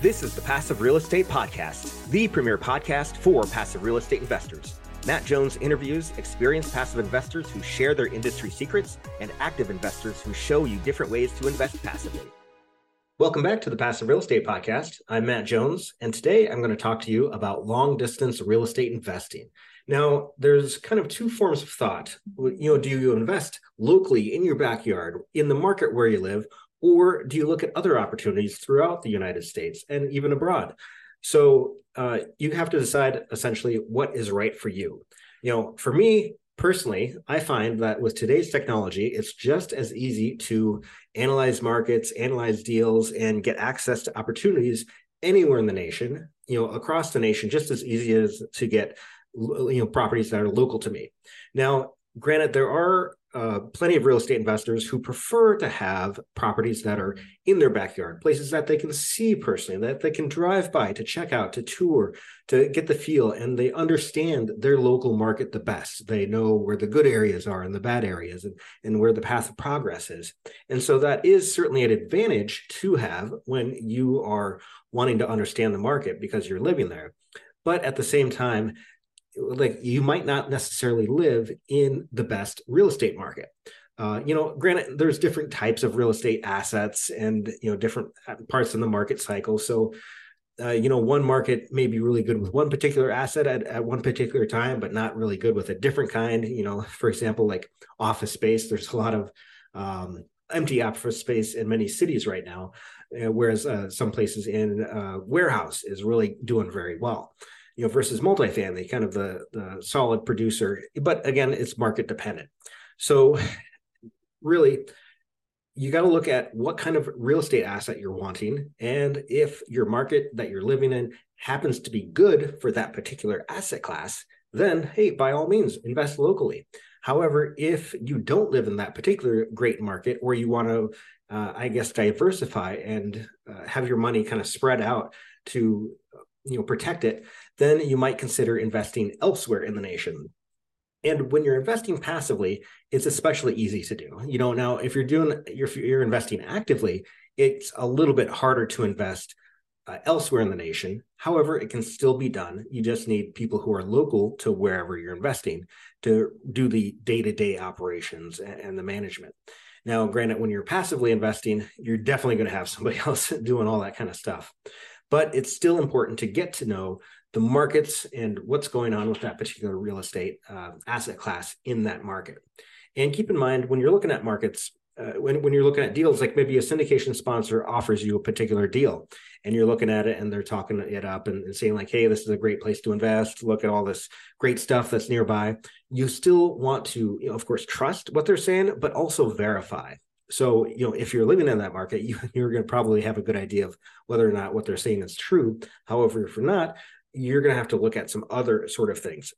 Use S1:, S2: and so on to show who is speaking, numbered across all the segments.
S1: This is the Passive Real Estate Podcast, the premier podcast for passive real estate investors. Matt Jones interviews experienced passive investors who share their industry secrets and active investors who show you different ways to invest passively. Welcome back to the Passive Real Estate Podcast. I'm Matt Jones, and today I'm going to talk to you about long distance real estate investing. Now, there's kind of two forms of thought. You know, do you invest locally in your backyard, in the market where you live, or do you look at other opportunities throughout the United States and even abroad? So uh, you have to decide essentially what is right for you. You know, for me personally, I find that with today's technology, it's just as easy to analyze markets, analyze deals, and get access to opportunities anywhere in the nation, you know, across the nation, just as easy as to get you know properties that are local to me. Now, granted, there are uh, plenty of real estate investors who prefer to have properties that are in their backyard, places that they can see personally, that they can drive by to check out, to tour, to get the feel, and they understand their local market the best. They know where the good areas are and the bad areas and, and where the path of progress is. And so that is certainly an advantage to have when you are wanting to understand the market because you're living there. But at the same time, like you might not necessarily live in the best real estate market. Uh, you know, granted, there's different types of real estate assets and you know different uh, parts in the market cycle. So, uh, you know, one market may be really good with one particular asset at, at one particular time, but not really good with a different kind. You know, for example, like office space. There's a lot of um, empty office space in many cities right now, uh, whereas uh, some places in uh, warehouse is really doing very well you know, versus multifamily, kind of the the solid producer. But again, it's market dependent. So really, you got to look at what kind of real estate asset you're wanting, and if your market that you're living in happens to be good for that particular asset class, then hey, by all means, invest locally. However, if you don't live in that particular great market, or you want to, uh, I guess, diversify and uh, have your money kind of spread out to you know protect it then you might consider investing elsewhere in the nation. And when you're investing passively it's especially easy to do. You know now if you're doing you're, you're investing actively it's a little bit harder to invest uh, elsewhere in the nation. However it can still be done. You just need people who are local to wherever you're investing to do the day-to-day operations and, and the management. Now granted when you're passively investing you're definitely going to have somebody else doing all that kind of stuff but it's still important to get to know the markets and what's going on with that particular real estate uh, asset class in that market. And keep in mind when you're looking at markets, uh, when, when you're looking at deals, like maybe a syndication sponsor offers you a particular deal and you're looking at it and they're talking it up and, and saying, like, hey, this is a great place to invest. Look at all this great stuff that's nearby. You still want to, you know, of course, trust what they're saying, but also verify so, you know, if you're living in that market, you, you're going to probably have a good idea of whether or not what they're saying is true. However, if you're not, you're going to have to look at some other sort of things.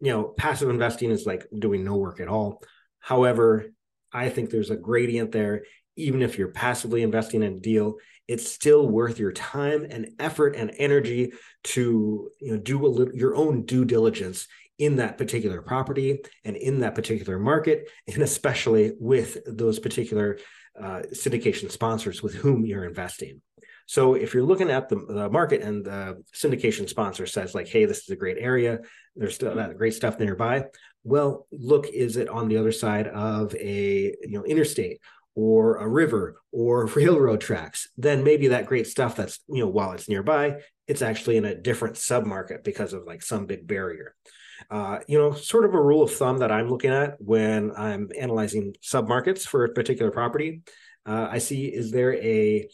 S1: You know, passive investing is like doing no work at all. However, I think there's a gradient there. Even if you're passively investing in a deal, it's still worth your time and effort and energy to you know do a little, your own due diligence in that particular property and in that particular market, and especially with those particular uh, syndication sponsors with whom you're investing. So if you're looking at the, the, market and the syndication sponsor says like, "Hey, this is a great area. There's that great stuff nearby." Well, look, is it on the other side of a you know interstate or a river or railroad tracks? Then maybe that great stuff that's you know while it's nearby, it's actually in a different submarket because of like some big barrier. Uh, you know, sort of a rule of thumb that I'm looking at when I'm analyzing submarkets for a particular property. Uh, I see is there a,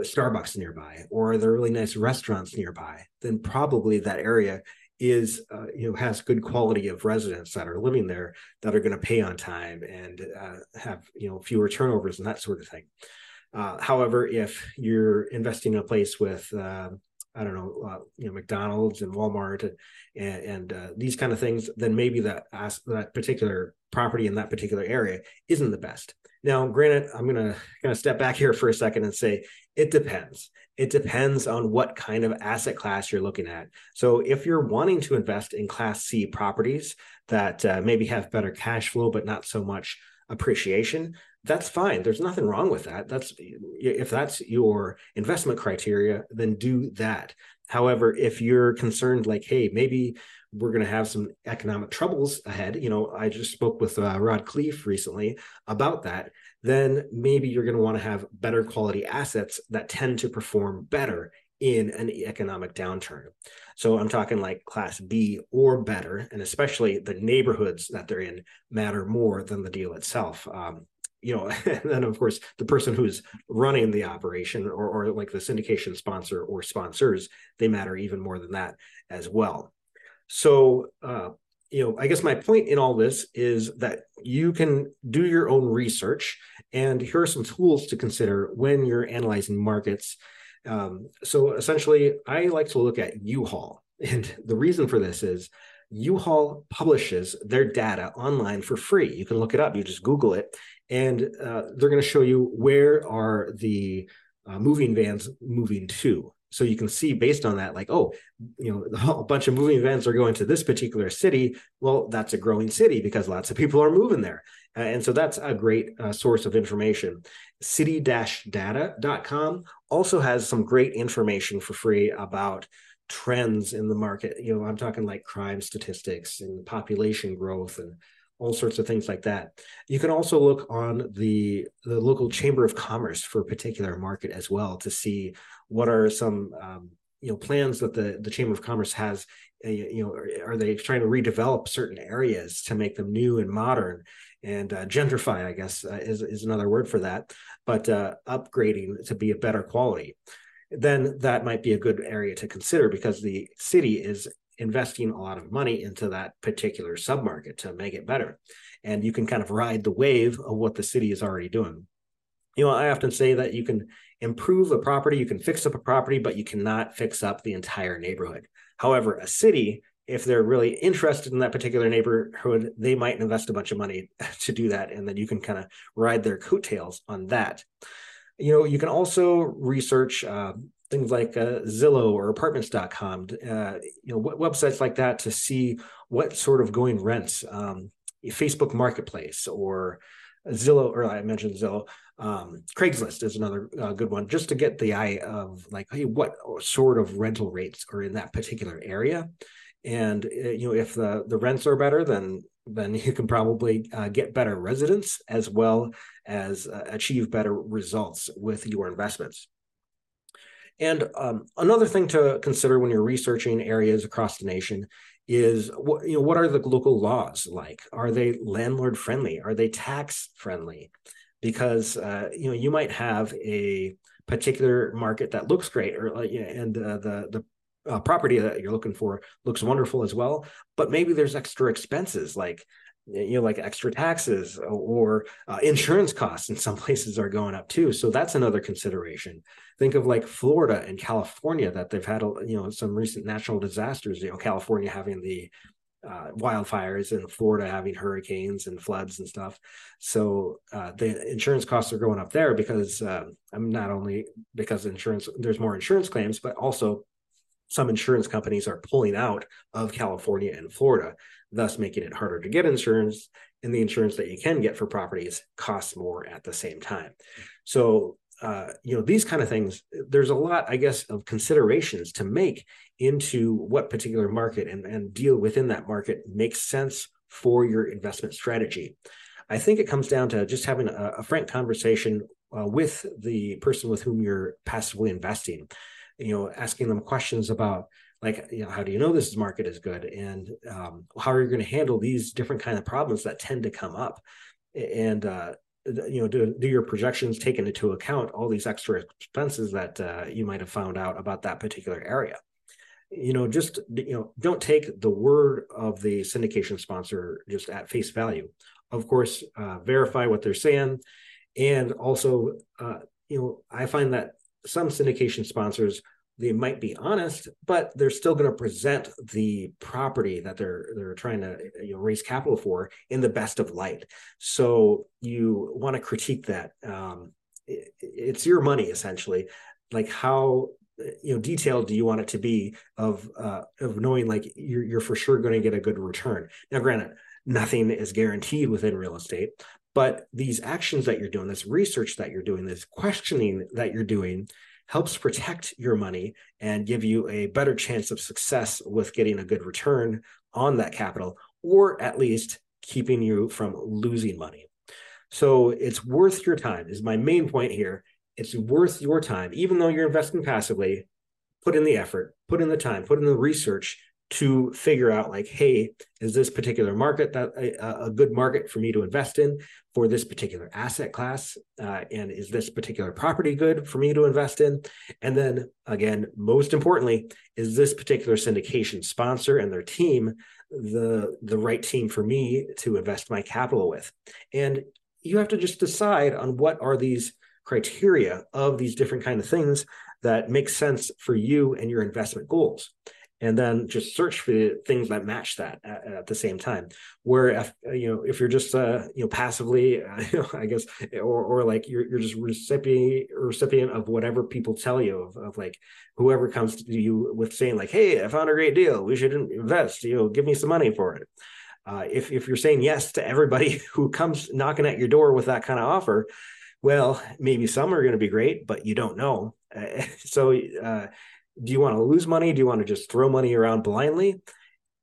S1: Starbucks nearby or are there really nice restaurants nearby? Then probably that area is uh, you know has good quality of residents that are living there that are going to pay on time and uh, have you know fewer turnovers and that sort of thing. Uh, however, if you're investing in a place with uh, I don't know, uh, you know, McDonald's and Walmart and and, uh, these kind of things, then maybe that that particular property in that particular area isn't the best. Now, granted, I'm gonna kind of step back here for a second and say it depends. It depends on what kind of asset class you're looking at. So, if you're wanting to invest in Class C properties that uh, maybe have better cash flow but not so much appreciation, that's fine. There's nothing wrong with that. That's if that's your investment criteria, then do that. However, if you're concerned, like, hey, maybe we're going to have some economic troubles ahead. You know, I just spoke with uh, Rod Khleif recently about that. Then maybe you're going to want to have better quality assets that tend to perform better in an economic downturn. So I'm talking like class B or better, and especially the neighborhoods that they're in matter more than the deal itself. Um, you know, and then of course the person who's running the operation or, or like the syndication sponsor or sponsors, they matter even more than that as well. So, uh, you know, I guess my point in all this is that you can do your own research, and here are some tools to consider when you're analyzing markets. Um, so, essentially, I like to look at U-Haul, and the reason for this is U-Haul publishes their data online for free. You can look it up. You just Google it, and uh, they're going to show you where are the uh, moving vans moving to. So you can see based on that like oh you know a bunch of moving vans are going to this particular city. Well that's a growing city because lots of people are moving there. Uh, and so that's a great uh, source of information. City-data.com also has some great information for free about trends in the market you know i'm talking like crime statistics and population growth and all sorts of things like that. You can also look on the, the local chamber of commerce for a particular market as well to see what are some um, you know plans that the the chamber of commerce has. Uh, you know, are, are, they trying to redevelop certain areas to make them new and modern? And uh, gentrify, I guess, uh, is is another word for that. But uh, upgrading to be a better quality then that might be a good area to consider because the city is investing a lot of money into that particular submarket to make it better. And you can kind of ride the wave of what the city is already doing. You know, I often say that you can improve a property, you can fix up a property, but you cannot fix up the entire neighborhood. However, a city, if they're really interested in that particular neighborhood, they might invest a bunch of money to do that. And then you can kind of ride their coattails on that. You know, you can also research uh, things like uh, Zillow or apartments.com, uh, you know, websites like that to see what sort of going rents, um, Facebook Marketplace or Zillow, or I mentioned Zillow, um, Craigslist is another uh, good one, just to get the eye of like, hey, what sort of rental rates are in that particular area, and uh, you know, if the the rents are better, then then you can probably uh, get better residents as well as uh, achieve better results with your investments. And um, another thing to consider when you're researching areas across the nation is what you know what are the local laws like? Are they landlord friendly? Are they tax friendly? Because uh, you know you might have a particular market that looks great, or uh, and uh, the the uh, property that you're looking for looks wonderful as well, but maybe there's extra expenses like you know like extra taxes or uh, insurance costs in some places are going up too. So that's another consideration. Think of like florida and california that they've had you know some recent natural disasters you know california having the uh, wildfires and florida having hurricanes and floods and stuff. So uh, the insurance costs are going up there because uh, i'm not only because insurance there's more insurance claims but also some insurance companies are pulling out of California and Florida, thus making it harder to get insurance. And the insurance that you can get for properties costs more at the same time. So, uh, you know, these kind of things, there's a lot, I guess, of considerations to make into what particular market and, and deal within that market makes sense for your investment strategy. I think it comes down to just having a, a frank conversation uh, with the person with whom you're passively investing you know asking them questions about like you know how do you know this market is good? And um, how are you going to handle these different kind of problems that tend to come up? And uh, you know do, do your projections take into account all these extra expenses that uh, you might have found out about that particular area? You know just you know don't take the word of the syndication sponsor just at face value. Of course uh, verify what they're saying. And also uh, you know i find that some syndication sponsors they might be honest, but they're still going to present the property that they're they're trying to you know, raise capital for in the best of light. So you want to critique that. Um, it, it's your money essentially. Like how you know detailed do you want it to be of uh, of knowing like you're you're for sure going to get a good return. Now, granted, nothing is guaranteed within real estate, But these actions that you're doing, this research that you're doing, this questioning that you're doing helps protect your money and give you a better chance of success with getting a good return on that capital, or at least keeping you from losing money. So it's worth your time, is my main point here. It's worth your time, even though you're investing passively, put in the effort, put in the time, put in the research to figure out like hey is this particular market that a, a, good market for me to invest in for this particular asset class? Uh, and is this particular property good for me to invest in? And then again most importantly is this particular syndication sponsor and their team the the right team for me to invest my capital with? And you have to just decide on what are these criteria of these different kind of things that make sense for you and your investment goals and then just search for the things that match that at, at the same time. Where if you know if you're just uh you know passively uh, you know, i guess or or like you're, you're just recipient recipient of whatever people tell you of, of like whoever comes to you with saying like hey i found a great deal. We should invest you know give me some money for it. Uh, if, if you're saying yes to everybody who comes knocking at your door with that kind of offer well maybe some are going to be great but you don't know. Uh, so uh, do you want to lose money? Do you want to just throw money around blindly?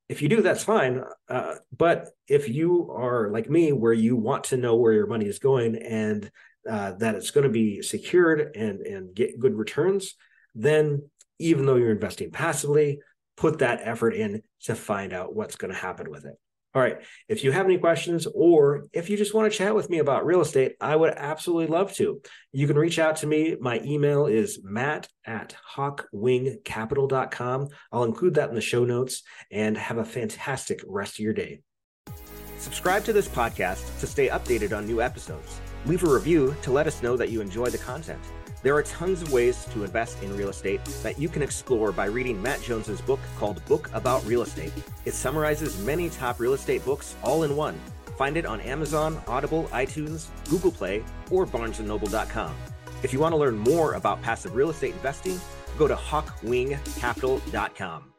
S1: If you do, that's fine. Uh, but if you are like me, where you want to know where your money is going and uh, that it's going to be secured and and get good returns, then even though you're investing passively, put that effort in to find out what's going to happen with it. All right. If you have any questions or if you just want to chat with me about real estate, I would absolutely love to. You can reach out to me. My email is matt at hawkwingcapital.com. I'll include that in the show notes and have a fantastic rest of your day. Subscribe to this podcast to stay updated on new episodes. Leave a review to let us know that you enjoy the content. There are tons of ways to invest in real estate that you can explore by reading Matt Jones's book called Book About Real Estate. It summarizes many top real estate books all in one. Find it on Amazon, Audible, iTunes, Google Play, or barnesandnoble.com. If you want to learn more about passive real estate investing, go to hawkwingcapital.com.